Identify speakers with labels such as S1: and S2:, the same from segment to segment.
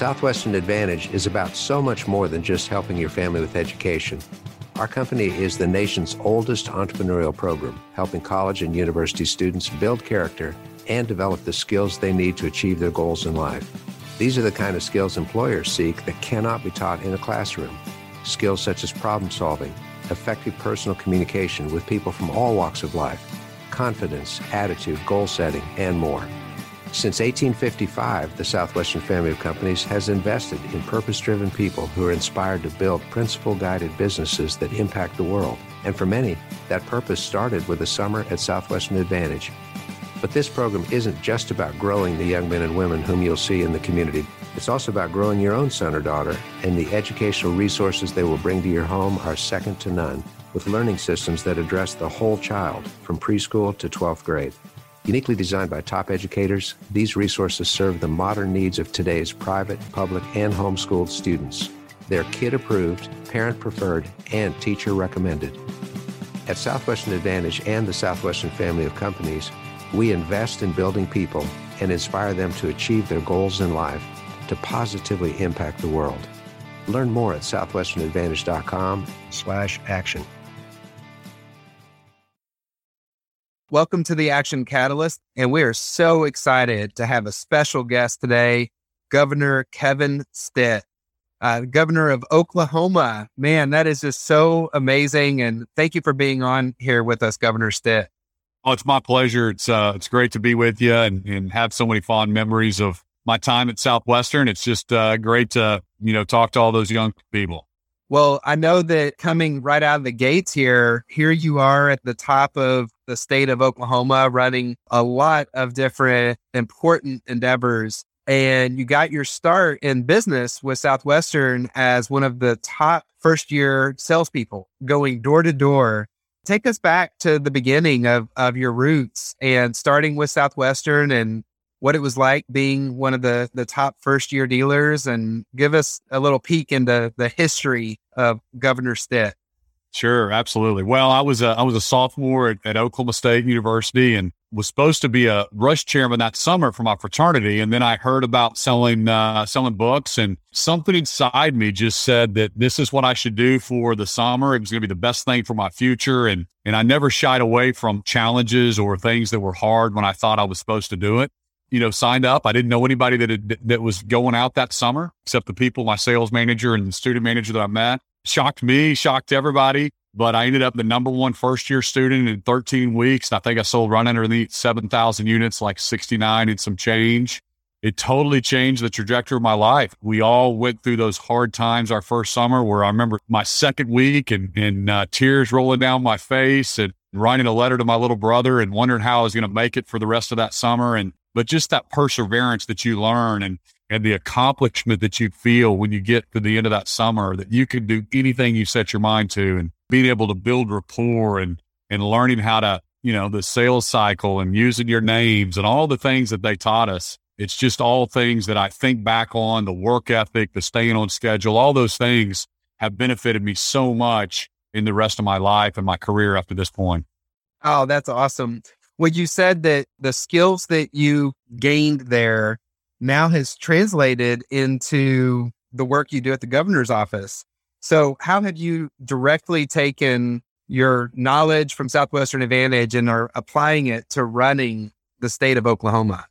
S1: Southwestern Advantage is about so much more than just helping your family with education. Our company is the nation's oldest entrepreneurial program, helping college and university students build character and develop the skills they need to achieve their goals in life. These are the kind of skills employers seek that cannot be taught in a classroom. Skills such as problem solving, effective personal communication with people from all walks of life, confidence, attitude, goal setting, and more. Since 1855, the Southwestern family of companies has invested in purpose driven people who are inspired to build principle guided businesses that impact the world. And for many, that purpose started with a summer at Southwestern Advantage. But this program isn't just about growing the young men and women whom you'll see in the community. It's also about growing your own son or daughter, and the educational resources they will bring to your home are second to none, with learning systems that address the whole child from preschool to 12th grade. Uniquely designed by top educators, these resources serve the modern needs of today's private, public, and homeschooled students. They're kid approved, parent preferred, and teacher recommended. At Southwestern Advantage and the Southwestern family of companies, we invest in building people and inspire them to achieve their goals in life to positively impact the world. Learn more at southwesternadvantage.com slash action.
S2: Welcome to the Action Catalyst, and we are so excited to have a special guest today, Governor Kevin Stitt, uh, Governor of Oklahoma. Man, that is just so amazing, and thank you for being on here with us, Governor Stitt.
S3: Oh, it's my pleasure. It's uh, it's great to be with you and, and have so many fond memories of my time at Southwestern. It's just uh, great to you know talk to all those young people.
S2: Well, I know that coming right out of the gates here, here you are at the top of the state of Oklahoma running a lot of different important endeavors. And you got your start in business with Southwestern as one of the top first year salespeople going door to door. Take us back to the beginning of, of your roots and starting with Southwestern and what it was like being one of the the top first year dealers and give us a little peek into the history of Governor Stitt.
S3: Sure, absolutely. Well, I was a I was a sophomore at, at, Oklahoma State University and was supposed to be a rush chairman that summer for my fraternity. And then I heard about selling uh, selling books, and something inside me just said that this is what I should do for the summer. It was going to be the best thing for my future, and and I never shied away from challenges or things that were hard when I thought I was supposed to do it you know, signed up. I didn't know anybody that had, that was going out that summer, except the people, my sales manager and the student manager that I met. Shocked me, shocked everybody. But I ended up the number one first year student in 13 weeks. I think I sold right underneath 7,000 units, like 69 and some change. It totally changed the trajectory of my life. We all went through those hard times our first summer where I remember my second week and, and uh, tears rolling down my face and writing a letter to my little brother and wondering how I was going to make it for the rest of that summer. And but just that perseverance that you learn and and the accomplishment that you feel when you get to the end of that summer that you can do anything you set your mind to and being able to build rapport and and learning how to you know the sales cycle and using your names and all the things that they taught us. It's just all things that i think back on the work ethic the staying on schedule all those things have benefited me so much in the rest of my life and my career up to this point.
S2: Oh that's awesome well, you said that the skills that you gained there now has translated into the work you do at the governor's office. So, how have you directly taken your knowledge from Southwestern Advantage and are applying it to running the state of Oklahoma?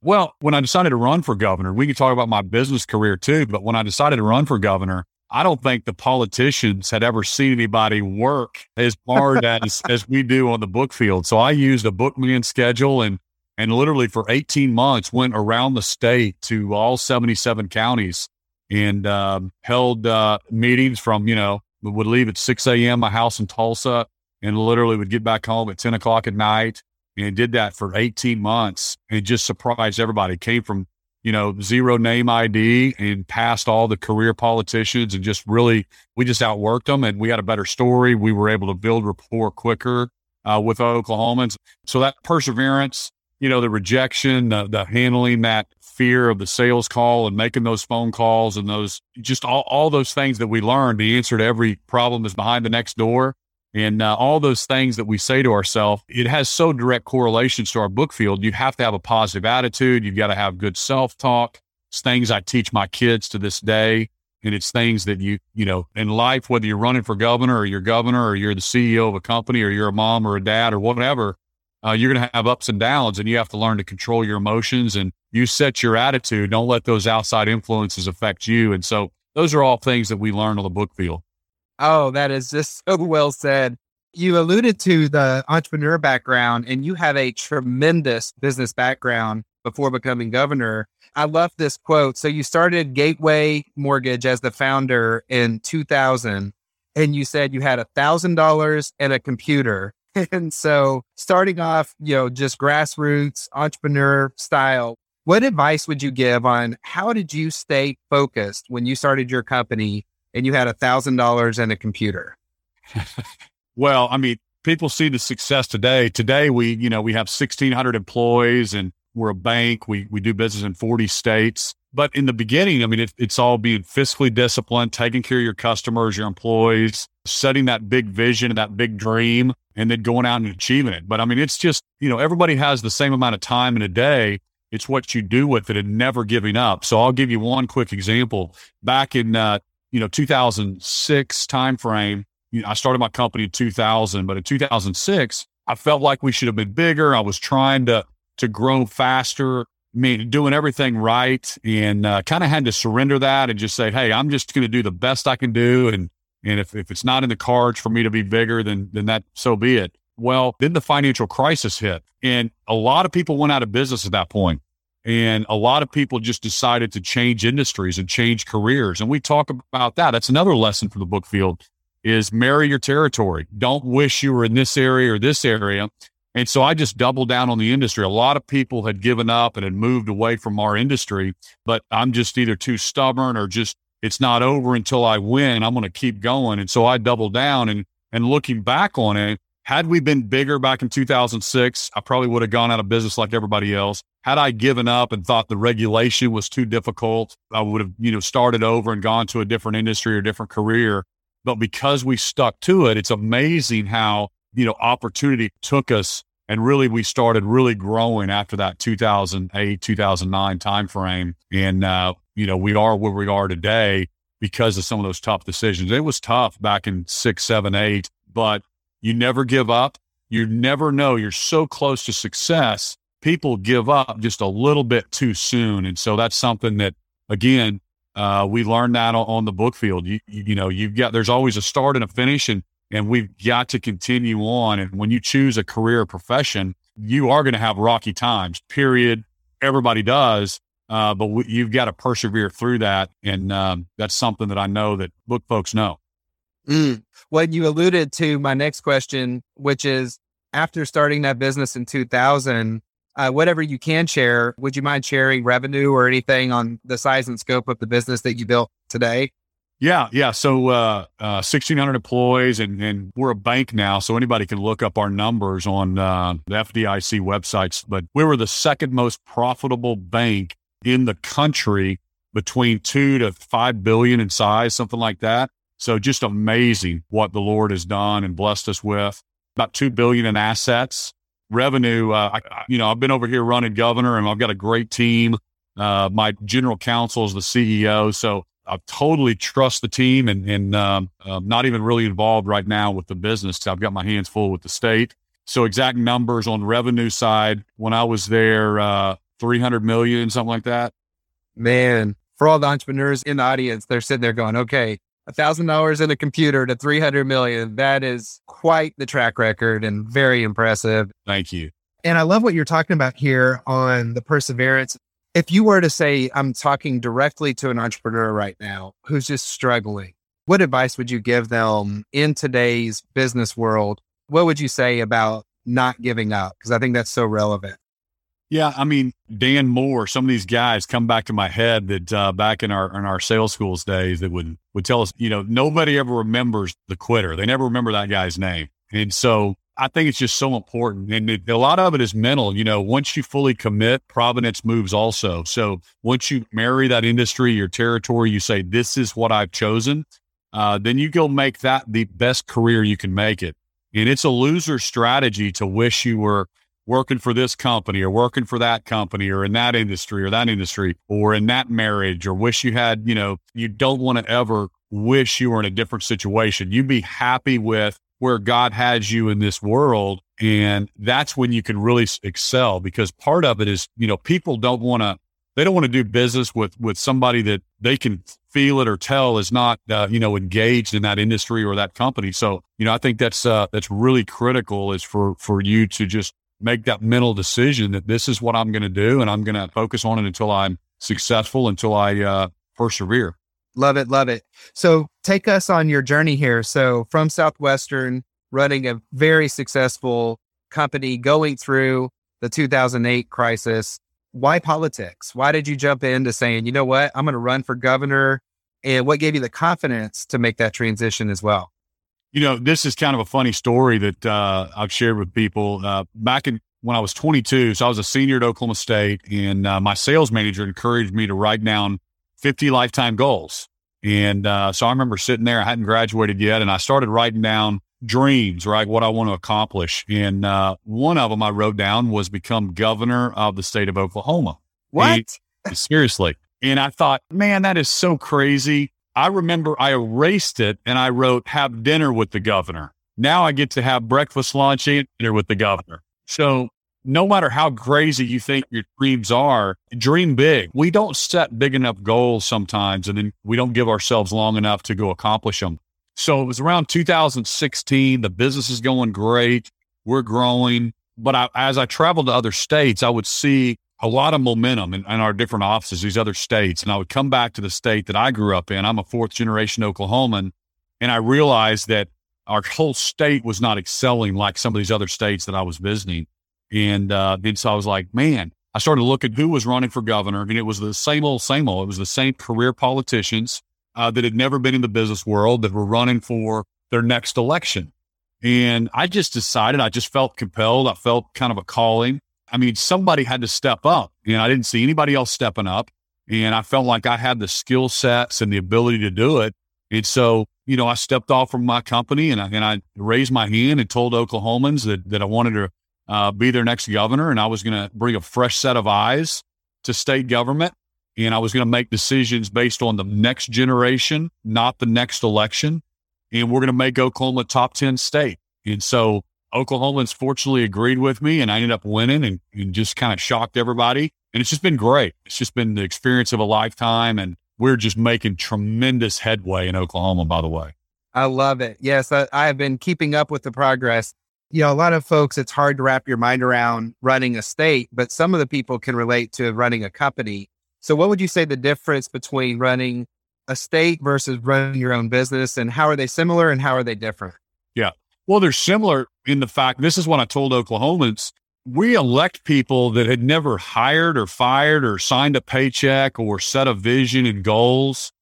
S3: Well, when I decided to run for governor, we could talk about my business career too, but when I decided to run for governor, I don't think the politicians had ever seen anybody work as hard as as we do on the book field. So I used a bookman schedule and and literally for 18 months went around the state to all 77 counties and um, held uh, meetings from you know would leave at 6 a.m. my house in Tulsa and literally would get back home at 10 o'clock at night and did that for 18 months and just surprised everybody. Came from you know, zero name ID and passed all the career politicians and just really, we just outworked them and we had a better story. We were able to build rapport quicker uh, with Oklahomans. So that perseverance, you know, the rejection, the, the handling that fear of the sales call and making those phone calls and those just all, all those things that we learned, the answer to every problem is behind the next door. And uh, all those things that we say to ourselves, it has so direct correlations to our book field. You have to have a positive attitude. You've got to have good self talk. It's things I teach my kids to this day. And it's things that you, you know, in life, whether you're running for governor or you're governor or you're the CEO of a company or you're a mom or a dad or whatever, uh, you're going to have ups and downs and you have to learn to control your emotions and you set your attitude. Don't let those outside influences affect you. And so those are all things that we learn on the book field.
S2: Oh, that is just so well said. You alluded to the entrepreneur background, and you have a tremendous business background before becoming governor. I love this quote. So, you started Gateway Mortgage as the founder in 2000, and you said you had a $1,000 and a computer. And so, starting off, you know, just grassroots entrepreneur style, what advice would you give on how did you stay focused when you started your company and you had a thousand dollars and a computer?
S3: well, I mean, people see the success today. Today, we, you know, we have 1600 employees and we're a bank. We, we do business in 40 states. But in the beginning, I mean, it, it's all being fiscally disciplined, taking care of your customers, your employees, setting that big vision and that big dream, and then going out and achieving it. But I mean, it's just, you know, everybody has the same amount of time in a day. It's what you do with it and never giving up. So I'll give you one quick example. Back in uh, you know 2006 timeframe. You know, I started my company in 2000, but in 2006, I felt like we should have been bigger. I was trying to to grow faster, I mean, doing everything right, and uh, kind of had to surrender that and just say, "Hey, I'm just going to do the best I can do." And and if, if it's not in the cards for me to be bigger, then then that so be it. Well, then the financial crisis hit, and a lot of people went out of business at that point. And a lot of people just decided to change industries and change careers. And we talk about that. That's another lesson for the book field is marry your territory. Don't wish you were in this area or this area. And so I just doubled down on the industry. A lot of people had given up and had moved away from our industry, but I'm just either too stubborn or just it's not over until I win. I'm going to keep going. And so I doubled down and, and looking back on it, had we been bigger back in 2006, I probably would have gone out of business like everybody else. Had I given up and thought the regulation was too difficult, I would have, you know, started over and gone to a different industry or different career. But because we stuck to it, it's amazing how, you know, opportunity took us and really we started really growing after that 2008, 2009 timeframe. And, uh, you know, we are where we are today because of some of those tough decisions. It was tough back in six, seven, eight, but you never give up. You never know. You're so close to success people give up just a little bit too soon. And so that's something that, again, uh, we learned that on, on the book field. You, you, you know, you've got, there's always a start and a finish and, and we've got to continue on. And when you choose a career profession, you are going to have rocky times, period. Everybody does. Uh, but you've got to persevere through that. And um, that's something that I know that book folks know.
S2: Mm. Well, you alluded to my next question, which is after starting that business in 2000, uh, whatever you can share, would you mind sharing revenue or anything on the size and scope of the business that you built today?
S3: Yeah, yeah. So uh, uh, 1,600 employees, and, and we're a bank now, so anybody can look up our numbers on uh, the FDIC websites. But we were the second most profitable bank in the country between two to five billion in size, something like that. So just amazing what the Lord has done and blessed us with. About two billion in assets revenue. Uh, I, you know, I've been over here running governor and I've got a great team. Uh, my general counsel is the CEO. So I totally trust the team and, and um, I'm not even really involved right now with the business. I've got my hands full with the state. So exact numbers on revenue side, when I was there, uh, 300 million, something like that.
S2: Man, for all the entrepreneurs in the audience, they're sitting there going, okay, thousand dollars in a computer to 300 million. That is quite the track record and very impressive.
S3: Thank you.
S2: And I love what you're talking about here on the perseverance. If you were to say, I'm talking directly to an entrepreneur right now who's just struggling, what advice would you give them in today's business world? What would you say about not giving up? Because I think that's so relevant.
S3: Yeah, I mean Dan Moore. Some of these guys come back to my head that uh, back in our in our sales schools days that would would tell us, you know, nobody ever remembers the quitter. They never remember that guy's name, and so I think it's just so important. And it, a lot of it is mental. You know, once you fully commit, providence moves also. So once you marry that industry, your territory, you say, this is what I've chosen, uh, then you go make that the best career you can make it. And it's a loser strategy to wish you were working for this company or working for that company or in that industry or that industry or in that marriage or wish you had, you know, you don't want to ever wish you were in a different situation. You'd be happy with where God has you in this world. And that's when you can really excel because part of it is, you know, people don't want to, they don't want to do business with, with somebody that they can feel it or tell is not, uh, you know, engaged in that industry or that company. So, you know, I think that's, uh, that's really critical is for, for you to just make that mental decision that this is what I'm going to do. And I'm going to focus on it until I'm successful, until I, uh, persevere.
S2: Love it. Love it. So take us on your journey here. So from Southwestern, running a very successful company, going through the 2008 crisis. Why politics? Why did you jump into saying, you know what, I'm going to run for governor? And what gave you the confidence to make that transition as well?
S3: You know, this is kind of a funny story that uh, I've shared with people. Uh, back in when I was 22, so I was a senior at Oklahoma State, and uh, my sales manager encouraged me to write down 50 lifetime goals. And uh, so I remember sitting there, I hadn't graduated yet, and I started writing down dreams, right? What I want to accomplish. And uh, one of them I wrote down was become governor of the state of Oklahoma.
S2: What?
S3: And, seriously. And I thought, man, that is so crazy. I remember I erased it and I wrote, have dinner with the governor. Now I get to have breakfast, lunch, and dinner with the governor. So no matter how crazy you think your dreams are, dream big. We don't set big enough goals sometimes, and then we don't give ourselves long enough to go accomplish them. So it was around 2016. The business is going great. We're growing. But I, as I traveled to other states, I would see a lot of momentum in, in, our different offices, these other states. And I would come back to the state that I grew up in. I'm a fourth generation Oklahoman. And I realized that our whole state was not excelling like some of these other states that I was visiting. And, uh, and so I was like, man, I started looking who was running for governor and it was the same old, same old. It was the same career politicians, uh, that had never been in the business world that were running for their next election. And I just decided, I just felt compelled. I felt kind of a calling. I mean, somebody had to step up and I didn't see anybody else stepping up. And I felt like I had the skill sets and the ability to do it. And so, you know, I stepped off from my company and I, and I raised my hand and told Oklahomans that, that I wanted to uh, be their next governor, and I was going to bring a fresh set of eyes to state government. And I was going to make decisions based on the next generation, not the next election. And we're going to make Oklahoma top 10 state. And so Oklahomans fortunately agreed with me, and I ended up winning and, and just kind of shocked everybody. And it's just been great. It's just been the experience of a lifetime. And we're just making tremendous headway in Oklahoma, by the way.
S2: I love it. Yes, I, I have been keeping up with the progress you know, a lot of folks, it's hard to wrap your mind around running a state, but some of the people can relate to running a company. So, what would you say the difference between running a state versus running your own business, and how are they similar and how are they different?
S3: Yeah. Well, they're similar in the fact this is what I told Oklahomans. We elect people that had never hired or fired or signed a paycheck or set a vision and goals.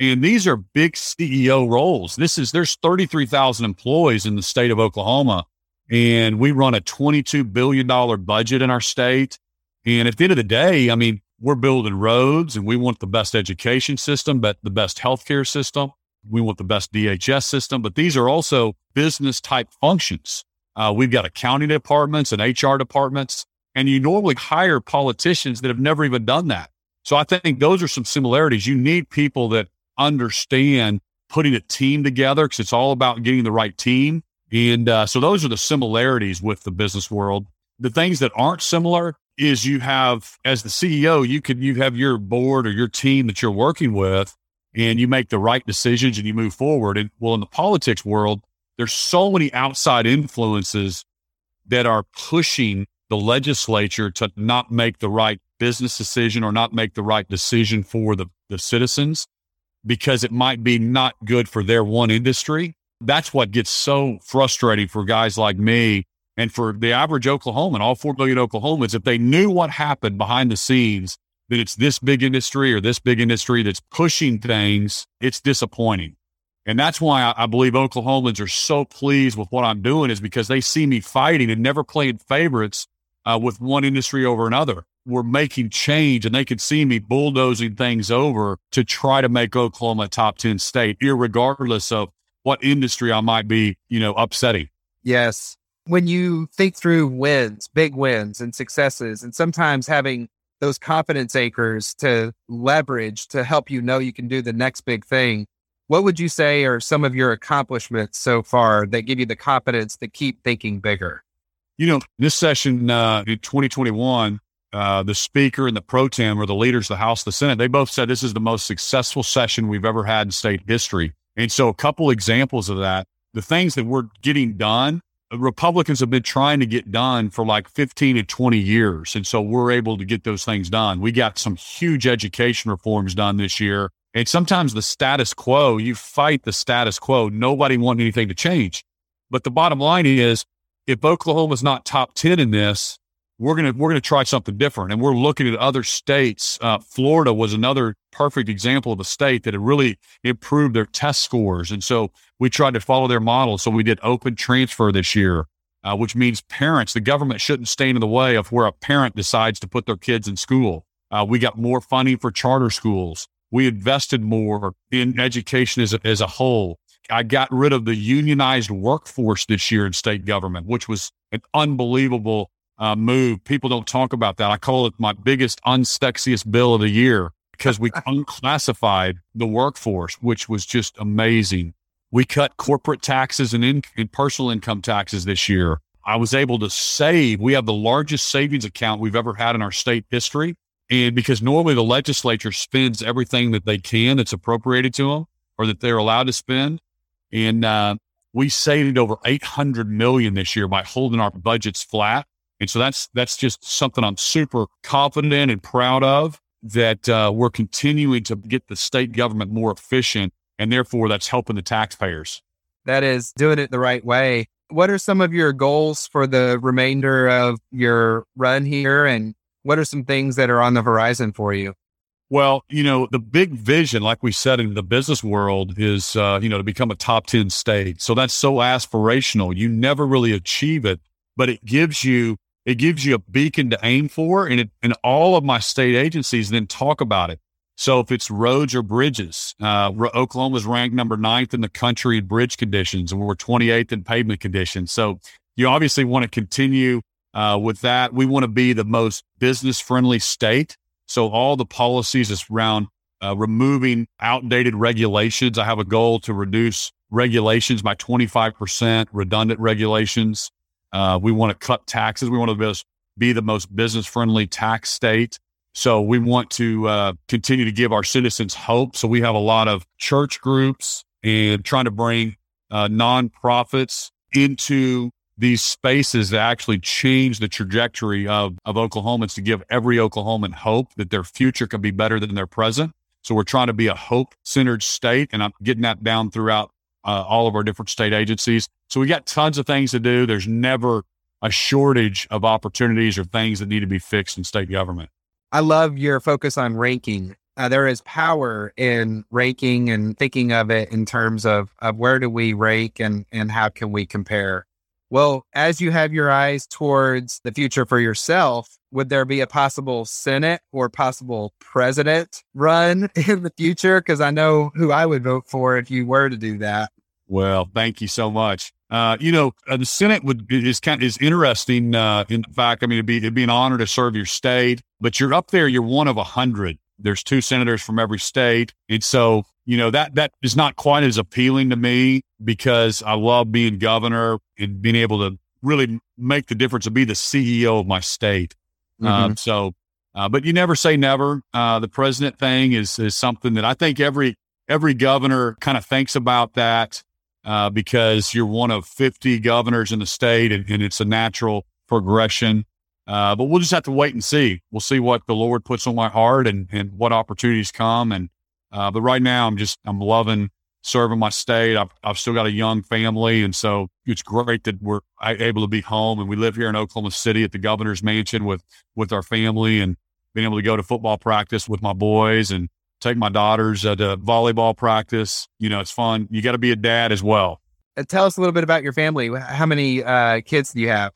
S3: And these are big CEO roles. This is, there's 33,000 employees in the state of Oklahoma and we run a $22 billion budget in our state. And at the end of the day, I mean, we're building roads and we want the best education system, but the best healthcare system. We want the best DHS system, but these are also business type functions. Uh, we've got accounting departments and HR departments, and you normally hire politicians that have never even done that. So I think those are some similarities. You need people that understand putting a team together because it's all about getting the right team and uh, so those are the similarities with the business world. The things that aren't similar is you have, as the CEO, you can, you have your board or your team that you're working with and you make the right decisions and you move forward. And well, in the politics world, there's so many outside influences that are pushing the legislature to not make the right business decision or not make the right decision for the, the citizens because it might be not good for their one industry that's what gets so frustrating for guys like me And for the average Oklahoman, all 4 million Oklahomans, if they knew what happened behind the scenes, that it's this big industry or this big industry that's pushing things, it's disappointing. And that's why I, I believe Oklahomans are so pleased with what I'm doing is because they see me fighting and never playing favorites uh, with one industry over another. We're making change and they can see me bulldozing things over to try to make Oklahoma a top 10 state, regardless of what industry I might be, you know, upsetting.
S2: Yes. When you think through wins, big wins and successes, and sometimes having those confidence anchors to leverage to help you know you can do the next big thing, what would you say are some of your accomplishments so far that give you the confidence to keep thinking bigger?
S3: You know, this session uh, in 2021, uh, the speaker and the pro tem or the leaders the House, the Senate, they both said this is the most successful session we've ever had in state history. And so, a couple examples of that, the things that we're getting done, Republicans have been trying to get done for like 15 to 20 years. And so, we're able to get those things done. We got some huge education reforms done this year. And sometimes the status quo, you fight the status quo. Nobody wants anything to change. But the bottom line is if Oklahoma's not top 10 in this, we're to, we're to try something different. And we're looking at other states. Uh, Florida was another perfect example of a state that had really improved their test scores. And so we tried to follow their model. So we did open transfer this year, uh, which means parents, the government shouldn't stand in the way of where a parent decides to put their kids in school. Uh, we got more funding for charter schools. We invested more in education as a, as a whole. I got rid of the unionized workforce this year in state government, which was an unbelievable uh, move. People don't talk about that. I call it my biggest unsexiest bill of the year because we unclassified the workforce, which was just amazing. We cut corporate taxes and, in, and personal income taxes this year. I was able to save. We have the largest savings account we've ever had in our state history. And because normally the legislature spends everything that they can that's appropriated to them or that they're allowed to spend. And uh, we saved over 800 million this year by holding our budgets flat. And so that's that's just something I'm super confident in and proud of that uh, we're continuing to get the state government more efficient, and therefore that's helping the taxpayers.
S2: That is doing it the right way. What are some of your goals for the remainder of your run here, and what are some things that are on the horizon for you?
S3: Well, you know, the big vision, like we said in the business world, is, uh, you know, to become a top 10 state. So that's so aspirational. You never really achieve it, but it gives you, it gives you a beacon to aim for. And it, and all of my state agencies then talk about it. So if it's roads or bridges, uh, Oklahoma's ranked number ninth in the country in bridge conditions, and we're 28th in pavement conditions. So you obviously want to continue uh, with that. We want to be the most business friendly state. So all the policies is around uh, removing outdated regulations. I have a goal to reduce regulations by 25%, redundant regulations. Uh, we want to cut taxes. We want to be the most business friendly tax state. So we want to uh, continue to give our citizens hope. So we have a lot of church groups and trying to bring uh, nonprofits into these spaces that actually change the trajectory of, of Oklahomans to give every Oklahoman hope that their future can be better than their present. So we're trying to be a hope centered state, and I'm getting that down throughout uh, all of our different state agencies. So we got tons of things to do. There's never a shortage of opportunities or things that need to be fixed in state government.
S2: I love your focus on ranking. Uh, there is power in ranking and thinking of it in terms of, of where do we rank and, and how can we compare. Well, as you have your eyes towards the future for yourself, would there be a possible Senate or possible president run in the future? Because I know who I would vote for if you were to do that.
S3: Well, thank you so much. Uh, you know, uh, the Senate would is kind of, is interesting. Uh, in fact, I mean, it'd be it'd be an honor to serve your state, but you're up there. You're one of a hundred. There's two senators from every state, and so you know, that, that is not quite as appealing to me because I love being governor and being able to really make the difference and be the CEO of my state. Mm-hmm. Um, so, uh, but you never say never. Uh, the president thing is, is something that I think every, every governor kind of thinks about that, uh, because you're one of 50 governors in the state and, and it's a natural progression. Uh, but we'll just have to wait and see. We'll see what the Lord puts on my heart and, and what opportunities come. And, uh, but right now, I'm just I'm loving serving my state. I've, I've still got a young family. And so it's great that we're able to be home and we live here in Oklahoma City at the governor's mansion with, with our family and being able to go to football practice with my boys and take my daughters uh, to volleyball practice. You know, it's fun. You got to be a dad as well.
S2: Uh, tell us a little bit about your family. How many uh, kids do you have?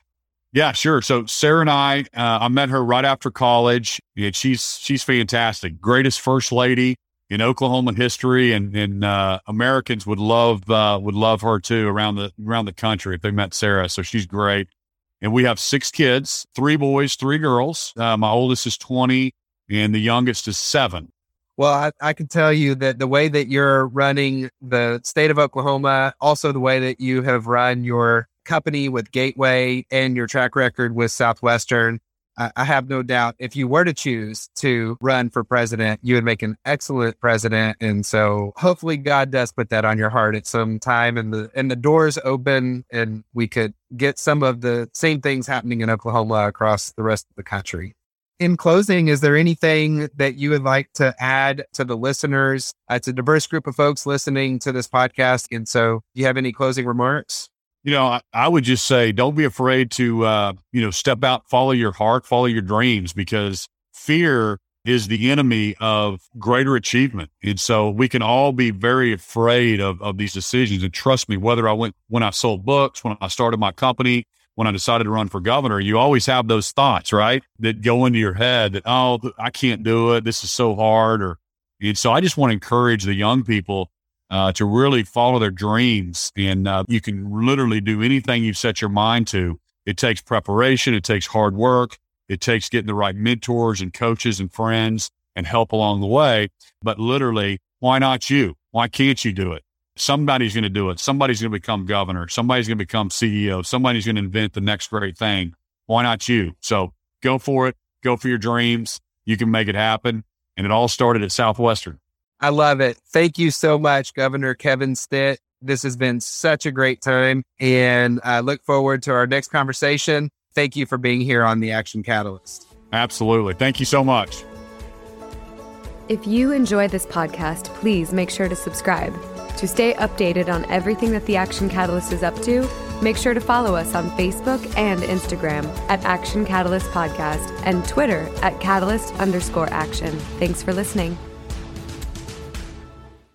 S3: Yeah, sure. So Sarah and I, uh, I met her right after college. And she's she's fantastic, greatest first lady in Oklahoma history, and and uh, Americans would love uh, would love her too around the around the country if they met Sarah. So she's great. And we have six kids, three boys, three girls. Uh, my oldest is twenty, and the youngest is seven.
S2: Well, I, I, can tell you that the way that you're running the state of Oklahoma, also the way that you have run your company with Gateway and your track record with Southwestern, I have no doubt if you were to choose to run for president, you would make an excellent president. And so hopefully God does put that on your heart at some time and the and the doors open and we could get some of the same things happening in Oklahoma across the rest of the country. In closing, is there anything that you would like to add to the listeners? It's a diverse group of folks listening to this podcast. And so do you have any closing remarks?
S3: you know, I, I, would just say don't be afraid to, uh, you know, step out, follow your heart, follow your dreams, because fear is the enemy of greater achievement. And so we can all be very afraid of, of these decisions. And trust me, whether I went, when I sold books, when I started my company, when I decided to run for governor, you always have those thoughts, right? That go into your head that, oh, I can't do it. This is so hard. Or, and so I just want to encourage the young people uh, to really follow their dreams. And uh, you can literally do anything you set your mind to. It takes preparation, it takes hard work, it takes getting the right mentors and coaches and friends and help along the way. But literally, why not you? Why can't you do it? Somebody's going to do it. Somebody's going to become governor. Somebody's going to become CEO. Somebody's going to invent the next great thing. Why not you? So go for it. Go for your dreams. You can make it happen. And it all started at Southwestern.
S2: I love it. Thank you so much, Governor Kevin Stitt. This has been such a great time, and I look forward to our next conversation. Thank you for being here on the Action Catalyst.
S3: Absolutely. Thank you so much.
S4: If you enjoy this podcast, please make sure to subscribe. To stay updated on everything that the Action Catalyst is up to, make sure to follow us on Facebook and Instagram at Action Catalyst Podcast and Twitter at Catalyst underscore action. Thanks for listening.